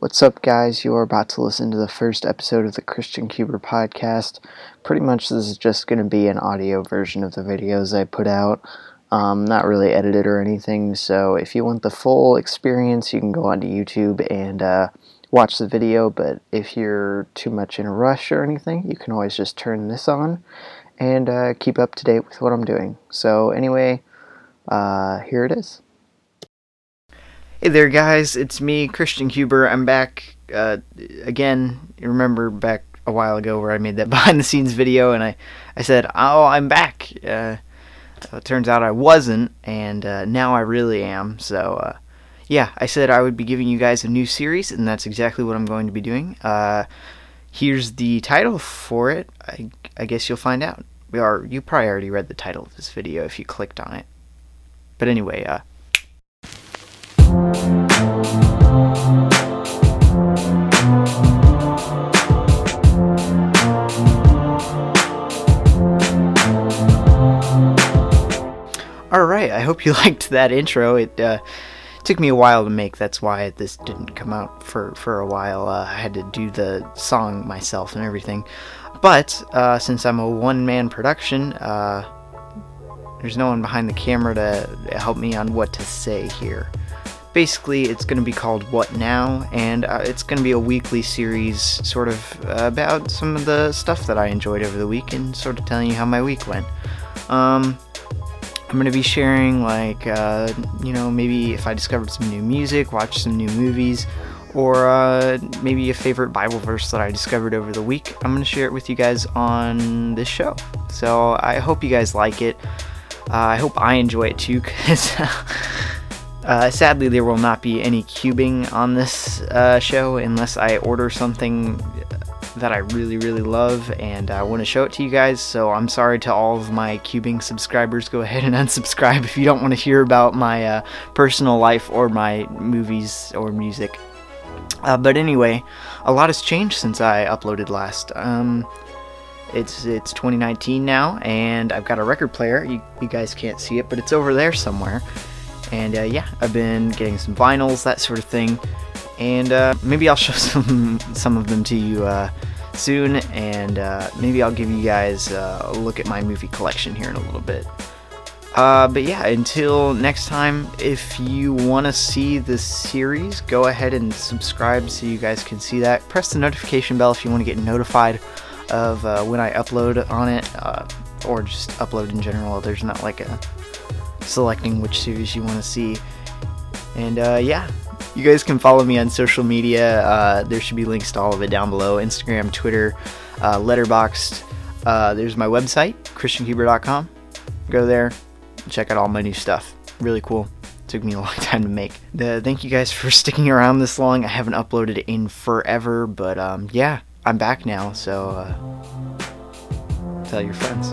What's up, guys? You are about to listen to the first episode of the Christian Cuber podcast. Pretty much, this is just going to be an audio version of the videos I put out. Um, not really edited or anything, so if you want the full experience, you can go onto YouTube and uh, watch the video. But if you're too much in a rush or anything, you can always just turn this on and uh, keep up to date with what I'm doing. So, anyway, uh, here it is. Hey there, guys. It's me, Christian Huber. I'm back uh, again. You remember back a while ago where I made that behind the scenes video and I, I said, Oh, I'm back. Uh, it turns out I wasn't, and uh, now I really am. So, uh, yeah, I said I would be giving you guys a new series, and that's exactly what I'm going to be doing. Uh, here's the title for it. I, I guess you'll find out. Or you probably already read the title of this video if you clicked on it. But anyway, uh, Alright, I hope you liked that intro. It uh, took me a while to make, that's why this didn't come out for, for a while. Uh, I had to do the song myself and everything. But uh, since I'm a one man production, uh, there's no one behind the camera to help me on what to say here. Basically, it's going to be called What Now, and uh, it's going to be a weekly series sort of about some of the stuff that I enjoyed over the week and sort of telling you how my week went. Um, I'm going to be sharing, like, uh, you know, maybe if I discovered some new music, watched some new movies, or uh, maybe a favorite Bible verse that I discovered over the week. I'm going to share it with you guys on this show. So I hope you guys like it. Uh, I hope I enjoy it too, because uh, sadly there will not be any cubing on this uh, show unless I order something that I really, really love and I want to show it to you guys. So I'm sorry to all of my cubing subscribers. Go ahead and unsubscribe if you don't want to hear about my uh, personal life or my movies or music. Uh, but anyway, a lot has changed since I uploaded last. Um, it's it's 2019 now, and I've got a record player. You, you guys can't see it, but it's over there somewhere. And uh, yeah, I've been getting some vinyls, that sort of thing. And uh, maybe I'll show some some of them to you uh, soon. And uh, maybe I'll give you guys uh, a look at my movie collection here in a little bit. Uh, but yeah, until next time, if you want to see this series, go ahead and subscribe so you guys can see that. Press the notification bell if you want to get notified of uh, when I upload on it, or just upload in general. There's not like a selecting which series you want to see. And yeah, you guys can follow me on social media. Uh, there should be links to all of it down below Instagram, Twitter, uh, Letterboxd. Uh, there's my website, ChristianCuber.com. Go there, and check out all my new stuff. Really cool took me a long time to make. The, thank you guys for sticking around this long. I haven't uploaded in forever, but um, yeah, I'm back now, so uh, tell your friends.